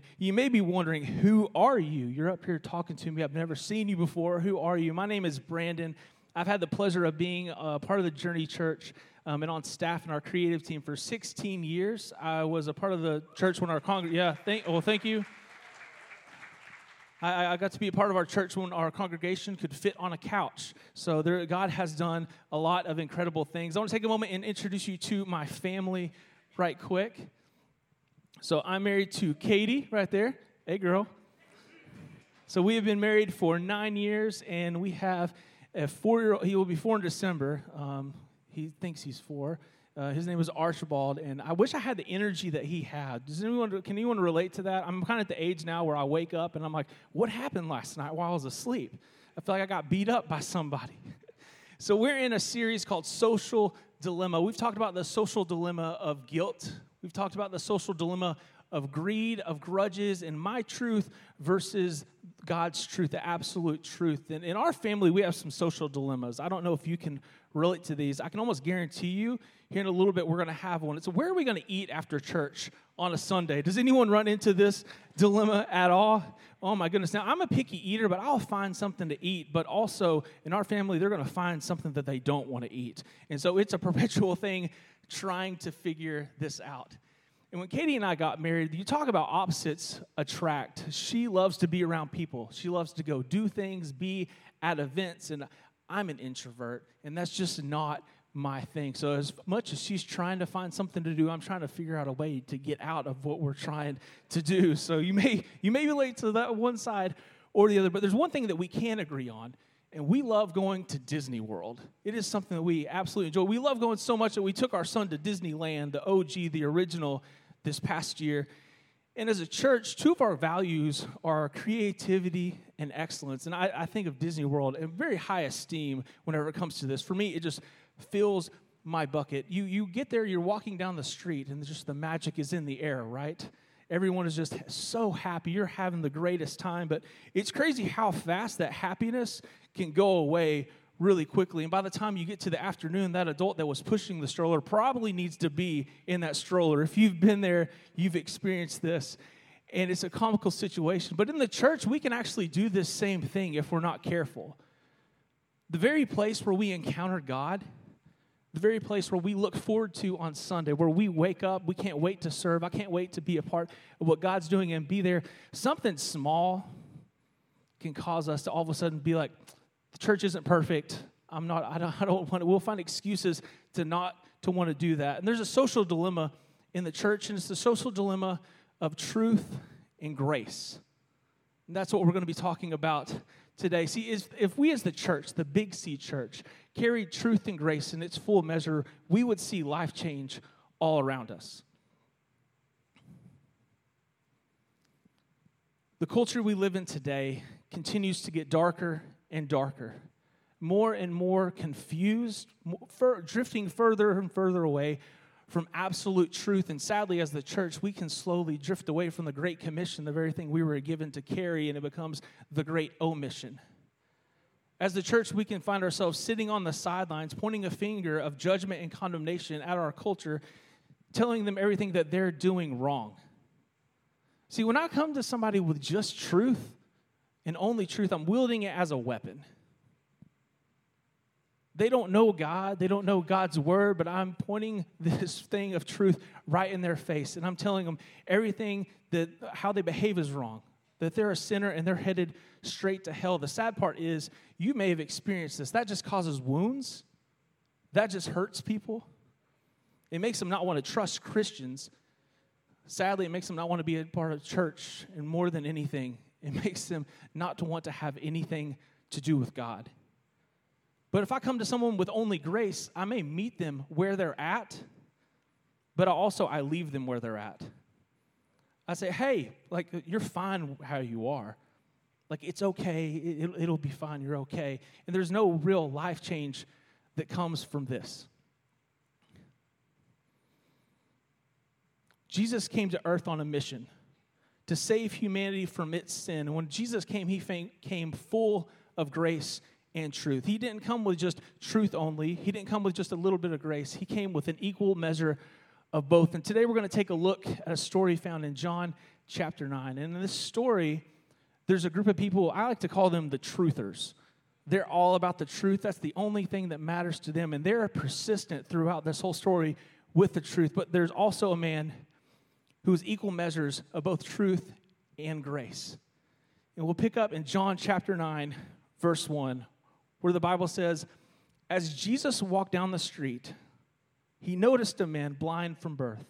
And you may be wondering, who are you? You're up here talking to me. I've never seen you before. Who are you? My name is Brandon. I've had the pleasure of being a part of the Journey Church um, and on staff in our creative team for 16 years. I was a part of the church when our congregation, yeah, thank, well, thank you. I, I, got to be a part of our church when our congregation could fit on a couch. So there, God has done a lot of incredible things. I want to take a moment and introduce you to my family right quick. So I'm married to Katie right there. Hey, girl. So we have been married for nine years, and we have a four-year-old. He will be four in December. Um, he thinks he's four. Uh, his name is Archibald, and I wish I had the energy that he had. Does anyone can anyone relate to that? I'm kind of at the age now where I wake up and I'm like, what happened last night while I was asleep? I feel like I got beat up by somebody. so we're in a series called Social Dilemma. We've talked about the social dilemma of guilt. We've talked about the social dilemma of greed, of grudges, and my truth versus God's truth, the absolute truth. And in our family, we have some social dilemmas. I don't know if you can relate to these. I can almost guarantee you here in a little bit we're going to have one. It's where are we going to eat after church on a Sunday? Does anyone run into this dilemma at all? Oh my goodness. Now, I'm a picky eater, but I'll find something to eat. But also, in our family, they're going to find something that they don't want to eat. And so it's a perpetual thing trying to figure this out. And when Katie and I got married, you talk about opposites attract. She loves to be around people. She loves to go do things, be at events, and I'm an introvert, and that's just not my thing. So as much as she's trying to find something to do, I'm trying to figure out a way to get out of what we're trying to do. So you may you may relate to that one side or the other, but there's one thing that we can agree on, and we love going to Disney World. It is something that we absolutely enjoy. We love going so much that we took our son to Disneyland, the OG, the original, this past year. And as a church, two of our values are creativity and excellence. And I, I think of Disney World in very high esteem whenever it comes to this. For me, it just fills my bucket. You, you get there, you're walking down the street, and just the magic is in the air, right? Everyone is just so happy. You're having the greatest time, but it's crazy how fast that happiness can go away really quickly. And by the time you get to the afternoon, that adult that was pushing the stroller probably needs to be in that stroller. If you've been there, you've experienced this. And it's a comical situation. But in the church, we can actually do this same thing if we're not careful. The very place where we encounter God, the very place where we look forward to on Sunday, where we wake up, we can't wait to serve, I can't wait to be a part of what God's doing and be there. Something small can cause us to all of a sudden be like, the church isn't perfect. I'm not, I don't, I don't want to, we'll find excuses to not to want to do that. And there's a social dilemma in the church, and it's the social dilemma of truth and grace. And that's what we're going to be talking about today. See, if, if we as the church, the Big C church, carried truth and grace in its full measure, we would see life change all around us. The culture we live in today continues to get darker and darker, more and more confused, more, drifting further and further away from absolute truth. And sadly, as the church, we can slowly drift away from the Great Commission, the very thing we were given to carry, and it becomes the Great Omission. As the church, we can find ourselves sitting on the sidelines, pointing a finger of judgment and condemnation at our culture, telling them everything that they're doing wrong. See, when I come to somebody with just truth, and only truth, I'm wielding it as a weapon. They don't know God, they don't know God's word, but I'm pointing this thing of truth right in their face. And I'm telling them everything that how they behave is wrong, that they're a sinner and they're headed straight to hell. The sad part is you may have experienced this. That just causes wounds, that just hurts people. It makes them not want to trust Christians. Sadly, it makes them not want to be a part of church. And more than anything, it makes them not to want to have anything to do with God. But if I come to someone with only grace, I may meet them where they're at, but also I leave them where they're at. I say, hey, like, you're fine how you are. Like, it's okay. It, it'll be fine. You're okay. And there's no real life change that comes from this. Jesus came to earth on a mission to save humanity from its sin. And when Jesus came, he came full of grace and truth. He didn't come with just truth only, he didn't come with just a little bit of grace. He came with an equal measure of both. And today we're going to take a look at a story found in John chapter 9. And in this story, there's a group of people, I like to call them the truthers. They're all about the truth. That's the only thing that matters to them. And they're persistent throughout this whole story with the truth. But there's also a man who is equal measures of both truth and grace. And we'll pick up in John chapter 9, verse 1, where the Bible says, As Jesus walked down the street, he noticed a man blind from birth.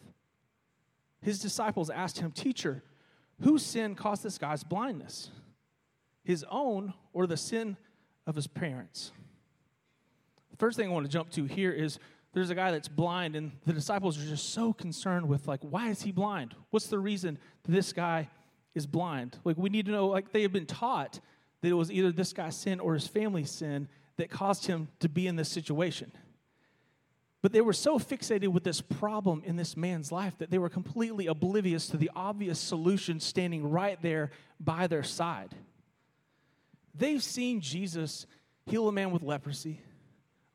His disciples asked him, Teacher, whose sin caused this guy's blindness? His own or the sin of his parents? The first thing I want to jump to here is there's a guy that's blind, and the disciples are just so concerned with, like, why is he blind? What's the reason this guy is blind? Like, we need to know, like, they have been taught that it was either this guy's sin or his family's sin that caused him to be in this situation. But they were so fixated with this problem in this man's life that they were completely oblivious to the obvious solution standing right there by their side. They've seen Jesus heal a man with leprosy.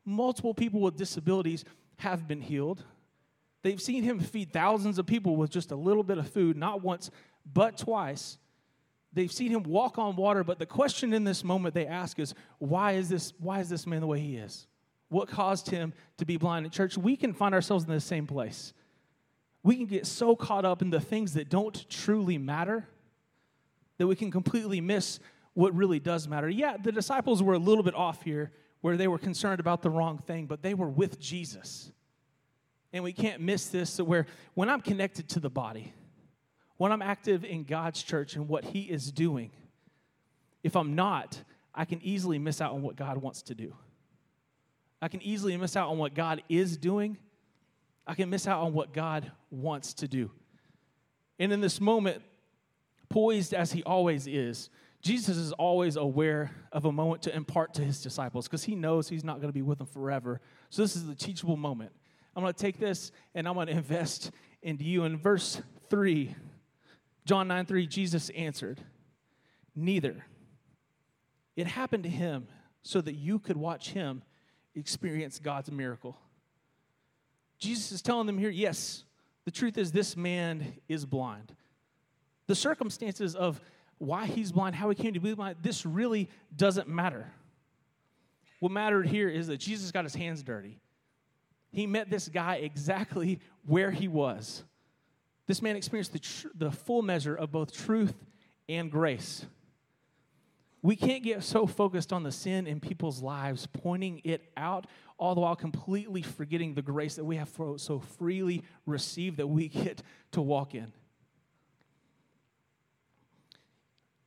Multiple people with disabilities have been healed. They've seen him feed thousands of people with just a little bit of food, not once, but twice. They've seen him walk on water, but the question in this moment they ask is, why is this, why is this man the way he is? What caused him to be blind? In church, we can find ourselves in the same place. We can get so caught up in the things that don't truly matter that we can completely miss what really does matter. Yeah, the disciples were a little bit off here where they were concerned about the wrong thing, but they were with Jesus. And we can't miss this So where when I'm connected to the body, when I'm active in God's church and what He is doing, if I'm not, I can easily miss out on what God wants to do. I can easily miss out on what God is doing. I can miss out on what God wants to do. And in this moment, poised as he always is, Jesus is always aware of a moment to impart to his disciples because he knows he's not going to be with them forever. So this is the teachable moment. I'm going to take this and I'm going to invest into you. In verse 3, John 9 3, Jesus answered, Neither. It happened to him so that you could watch him experience God's miracle. Jesus is telling them here yes, the truth is this man is blind. The circumstances of why he's blind, how he came to be blind, this really doesn't matter. What mattered here is that Jesus got his hands dirty. He met this guy exactly where he was. This man experienced the, tr- the full measure of both truth and grace. We can't get so focused on the sin in people's lives, pointing it out, all the while completely forgetting the grace that we have so freely received that we get to walk in.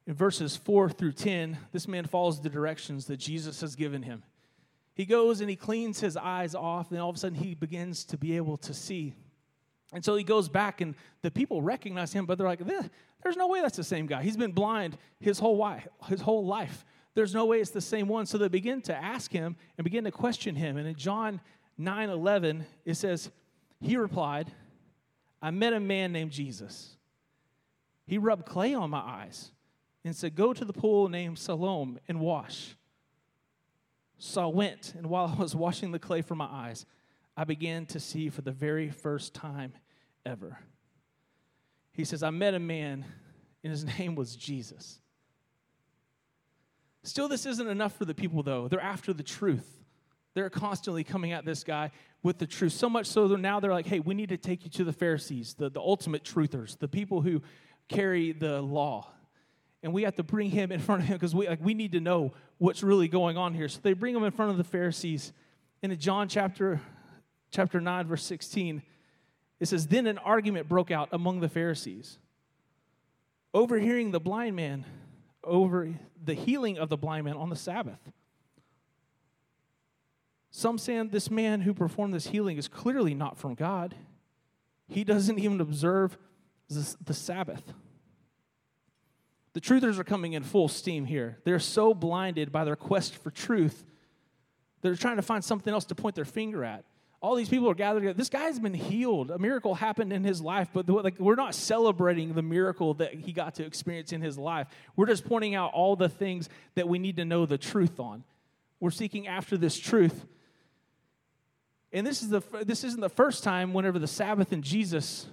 In verses 4 through 10, this man follows the directions that Jesus has given him. He goes and he cleans his eyes off, and all of a sudden he begins to be able to see. And so he goes back, and the people recognize him, but they're like, eh, there's no way that's the same guy. He's been blind his whole life. His whole life. There's no way it's the same one. So they begin to ask him and begin to question him. And in John 9 11, it says, He replied, I met a man named Jesus. He rubbed clay on my eyes and said, Go to the pool named Siloam and wash. So I went, and while I was washing the clay from my eyes, I began to see for the very first time ever. He says, I met a man, and his name was Jesus. Still, this isn't enough for the people, though. They're after the truth. They're constantly coming at this guy with the truth. So much so that now they're like, hey, we need to take you to the Pharisees, the, the ultimate truthers, the people who carry the law. And we have to bring him in front of him because we, like, we need to know what's really going on here. So they bring him in front of the Pharisees. And in John chapter, chapter 9, verse 16, it says, Then an argument broke out among the Pharisees. Overhearing the blind man, over the healing of the blind man on the Sabbath. Some say this man who performed this healing is clearly not from God. He doesn't even observe the Sabbath. The truthers are coming in full steam here. They're so blinded by their quest for truth, they're trying to find something else to point their finger at all these people are gathered together. This guy's been healed. A miracle happened in his life, but like we're not celebrating the miracle that he got to experience in his life. We're just pointing out all the things that we need to know the truth on. We're seeking after this truth. And this is the this isn't the first time whenever the Sabbath and Jesus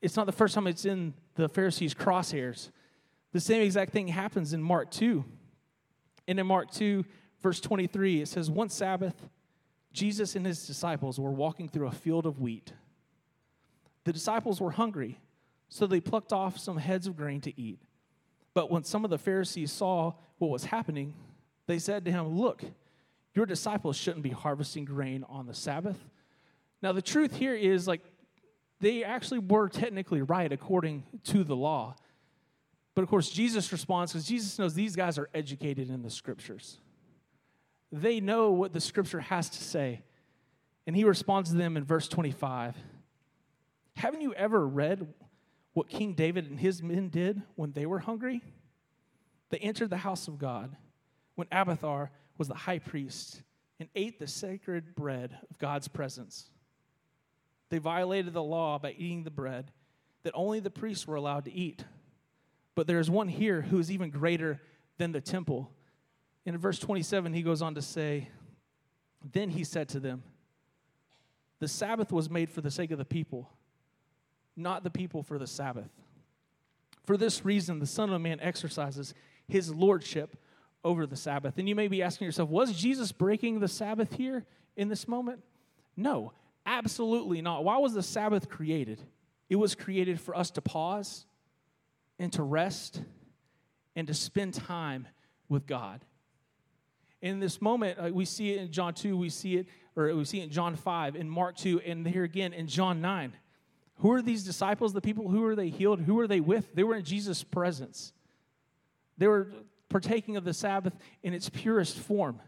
it's not the first time it's in the Pharisees' crosshairs. The same exact thing happens in Mark 2. And in Mark 2, verse 23, it says, One Sabbath, Jesus and his disciples were walking through a field of wheat. The disciples were hungry, so they plucked off some heads of grain to eat. But when some of the Pharisees saw what was happening, they said to him, Look, your disciples shouldn't be harvesting grain on the Sabbath. Now, the truth here is like they actually were technically right according to the law. But of course, Jesus responds because Jesus knows these guys are educated in the scriptures. They know what the scripture has to say. And he responds to them in verse 25 Haven't you ever read what King David and his men did when they were hungry? They entered the house of God when Abiathar was the high priest and ate the sacred bread of God's presence. They violated the law by eating the bread that only the priests were allowed to eat. But there is one here who is even greater than the temple. In verse 27, he goes on to say, Then he said to them, The Sabbath was made for the sake of the people, not the people for the Sabbath. For this reason, the Son of Man exercises his lordship over the Sabbath. And you may be asking yourself, was Jesus breaking the Sabbath here in this moment? No, absolutely not. Why was the Sabbath created? It was created for us to pause and to rest and to spend time with God. In this moment, uh, we see it in John 2, we see it, or we see it in John 5, in Mark 2, and here again in John 9. Who are these disciples, the people? Who are they healed? Who are they with? They were in Jesus' presence. They were partaking of the Sabbath in its purest form.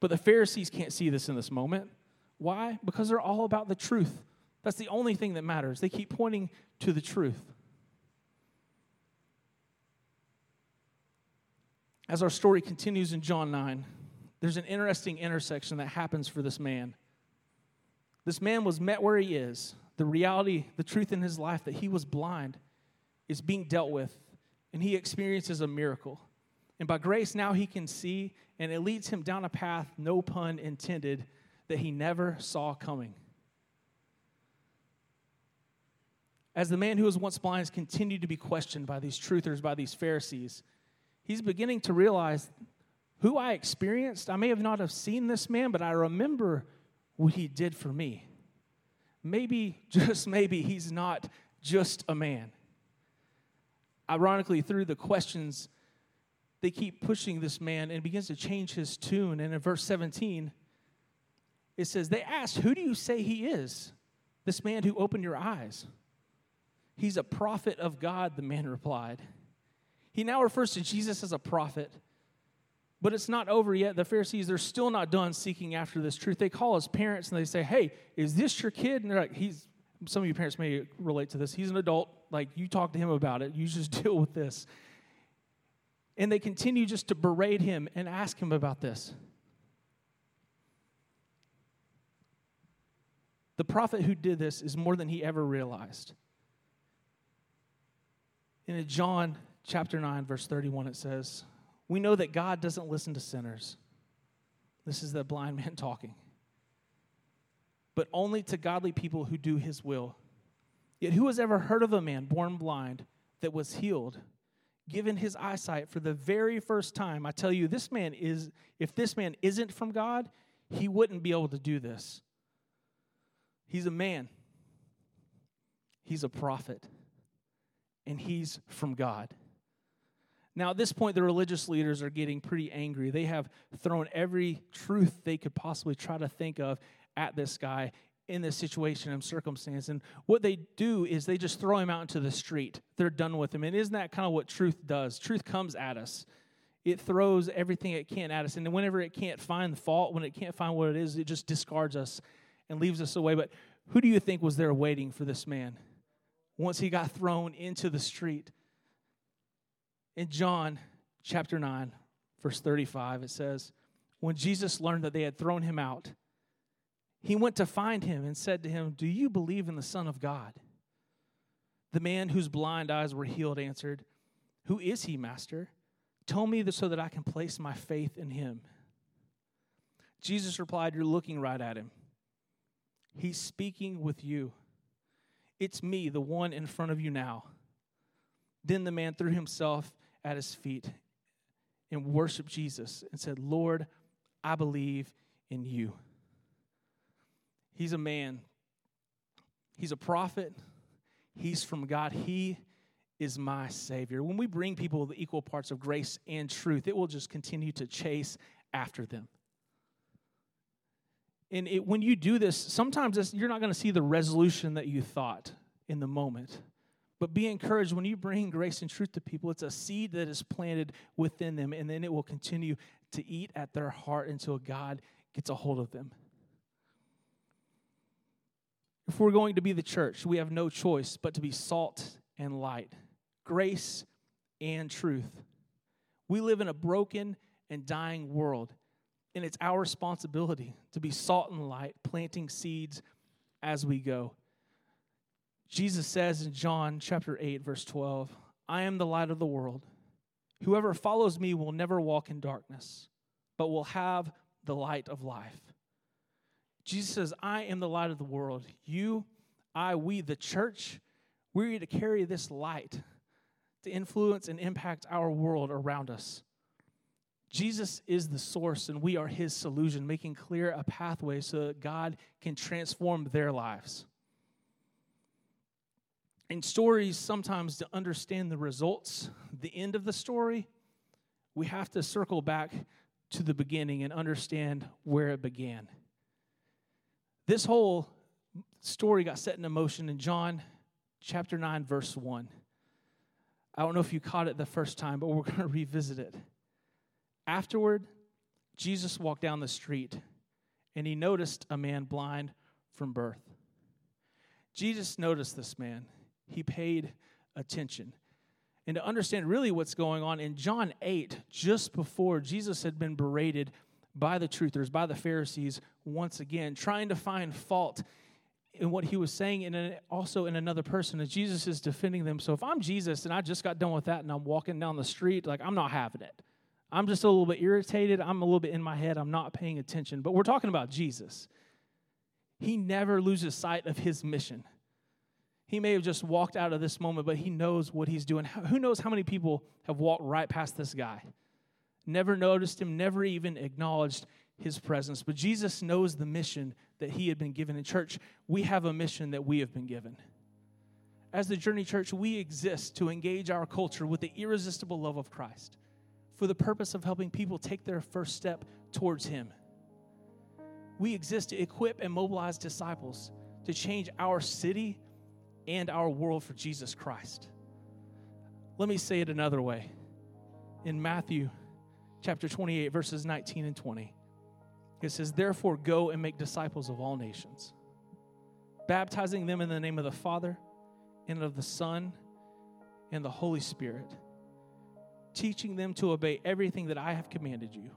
But the Pharisees can't see this in this moment. Why? Because they're all about the truth. That's the only thing that matters. They keep pointing to the truth. As our story continues in John 9, there's an interesting intersection that happens for this man. This man was met where he is. The reality, the truth in his life that he was blind is being dealt with, and he experiences a miracle. And by grace, now he can see, and it leads him down a path, no pun intended, that he never saw coming. As the man who was once blind has continued to be questioned by these truthers, by these Pharisees, he's beginning to realize who I experienced. I may have not have seen this man, but I remember what he did for me. Maybe, just maybe, he's not just a man. Ironically, through the questions they keep pushing this man and begins to change his tune. And in verse 17, it says, They asked, Who do you say he is? This man who opened your eyes. He's a prophet of God, the man replied. He now refers to Jesus as a prophet. But it's not over yet. The Pharisees, they're still not done seeking after this truth. They call his parents and they say, Hey, is this your kid? And they're like, He's, some of you parents may relate to this. He's an adult. Like, you talk to him about it. You just deal with this. And they continue just to berate him and ask him about this. The prophet who did this is more than he ever realized. In John chapter 9, verse 31, it says, We know that God doesn't listen to sinners. This is the blind man talking. But only to godly people who do his will. Yet who has ever heard of a man born blind that was healed? given his eyesight for the very first time, I tell you, this man is, if this man isn't from God, he wouldn't be able to do this. He's a man, he's a prophet, and he's from God. Now, at this point, the religious leaders are getting pretty angry. They have thrown every truth they could possibly try to think of at this guy, in this situation and circumstance. And what they do is they just throw him out into the street. They're done with him. And isn't that kind of what truth does? Truth comes at us. It throws everything it can at us. And whenever it can't find the fault, when it can't find what it is, it just discards us and leaves us away. But who do you think was there waiting for this man once he got thrown into the street? In John chapter 9, verse 35, it says, When Jesus learned that they had thrown him out, he went to find him and said to him, Do you believe in the Son of God? The man whose blind eyes were healed answered, Who is he, Master? Tell me so that I can place my faith in him. Jesus replied, You're looking right at him. He's speaking with you. It's me, the one in front of you now. Then the man threw himself at his feet and worshiped Jesus and said, Lord, I believe in you. He's a man, he's a prophet, he's from God. He is my Savior. When we bring people the equal parts of grace and truth, it will just continue to chase after them. And it, when you do this, sometimes you're not going to see the resolution that you thought in the moment. But be encouraged when you bring grace and truth to people, it's a seed that is planted within them, and then it will continue to eat at their heart until God gets a hold of them. If we're going to be the church, we have no choice but to be salt and light, grace and truth. We live in a broken and dying world, and it's our responsibility to be salt and light, planting seeds as we go. Jesus says in John chapter 8 verse 12, I am the light of the world. Whoever follows me will never walk in darkness, but will have the light of life. Jesus says, I am the light of the world. You, I, we, the church, we're to carry this light to influence and impact our world around us. Jesus is the source, and we are his solution, making clear a pathway so that God can transform their lives. In stories, sometimes to understand the results, the end of the story, we have to circle back to the beginning and understand where it began. This whole story got set in motion in John chapter 9, verse 1. I don't know if you caught it the first time, but we're going to revisit it. Afterward, Jesus walked down the street and he noticed a man blind from birth. Jesus noticed this man. He paid attention. And to understand really what's going on, in John 8, just before Jesus had been berated by the truthers, by the Pharisees, once again, trying to find fault in what he was saying and also in another person. And Jesus is defending them. So if I'm Jesus and I just got done with that and I'm walking down the street, like I'm not having it. I'm just a little bit irritated. I'm a little bit in my head. I'm not paying attention. But we're talking about Jesus. He never loses sight of his mission. He may have just walked out of this moment, but he knows what he's doing. Who knows how many people have walked right past this guy? Never noticed him, never even acknowledged his presence. But Jesus knows the mission that he had been given. In church, we have a mission that we have been given. As the Journey Church, we exist to engage our culture with the irresistible love of Christ for the purpose of helping people take their first step towards him. We exist to equip and mobilize disciples to change our city and our world for Jesus Christ. Let me say it another way. In Matthew chapter 28, verses 19 and 20, it says, Therefore, go and make disciples of all nations, baptizing them in the name of the Father and of the Son and the Holy Spirit, teaching them to obey everything that I have commanded you.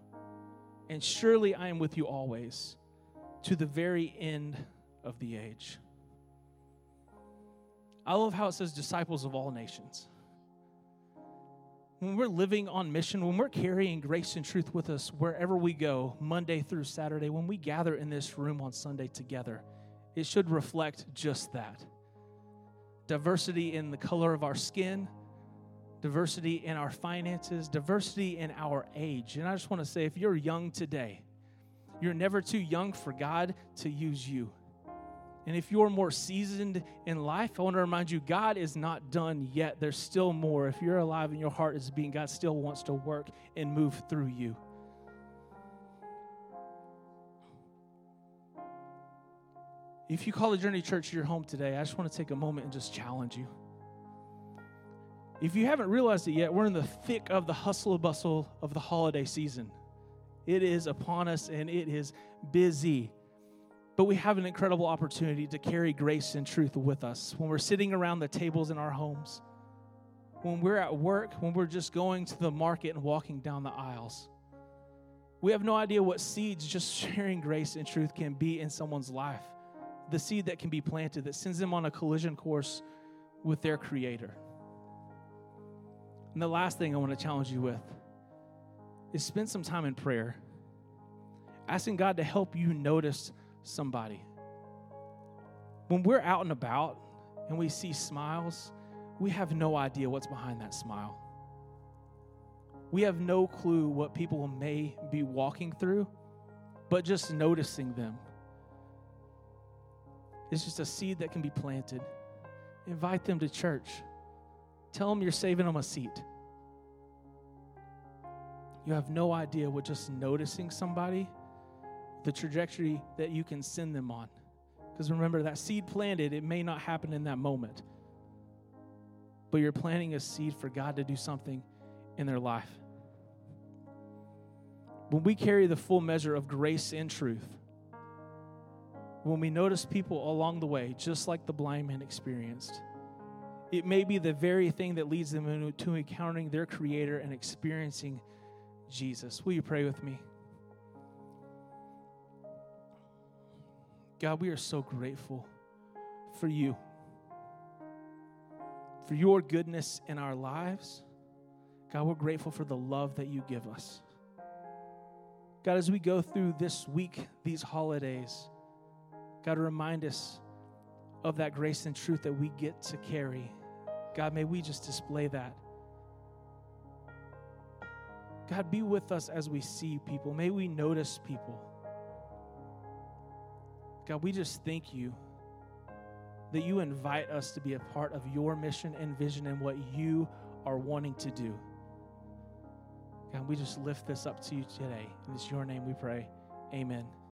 And surely I am with you always to the very end of the age. I love how it says disciples of all nations when we're living on mission, when we're carrying grace and truth with us wherever we go, Monday through Saturday, when we gather in this room on Sunday together, it should reflect just that diversity in the color of our skin, diversity in our finances, diversity in our age. And I just want to say if you're young today, you're never too young for God to use you. And if you're more seasoned in life, I want to remind you God is not done yet. There's still more. If you're alive and your heart is beating, God still wants to work and move through you. If you call the Journey Church your home today, I just want to take a moment and just challenge you. If you haven't realized it yet, we're in the thick of the hustle bustle of the holiday season. It is upon us and it is busy. But we have an incredible opportunity to carry grace and truth with us when we're sitting around the tables in our homes, when we're at work, when we're just going to the market and walking down the aisles. We have no idea what seeds just sharing grace and truth can be in someone's life. The seed that can be planted that sends them on a collision course with their Creator. And the last thing I want to challenge you with is spend some time in prayer, asking God to help you notice somebody. When we're out and about and we see smiles, we have no idea what's behind that smile. We have no clue what people may be walking through, but just noticing them is just a seed that can be planted. Invite them to church. Tell them you're saving them a seat. You have no idea what just noticing somebody, the trajectory that you can send them on. Because remember, that seed planted, it may not happen in that moment, but you're planting a seed for God to do something in their life. When we carry the full measure of grace and truth, when we notice people along the way, just like the blind man experienced, it may be the very thing that leads them to encountering their Creator and experiencing Jesus. Will you pray with me? God, we are so grateful for you, for your goodness in our lives. God, we're grateful for the love that you give us. God, as we go through this week, these holidays, God, remind us of that grace and truth that we get to carry. God, may we just display that. God, be with us as we see people. May we notice people. God, we just thank you that you invite us to be a part of your mission and vision and what you are wanting to do. God, we just lift this up to you today. In it's your name we pray. Amen.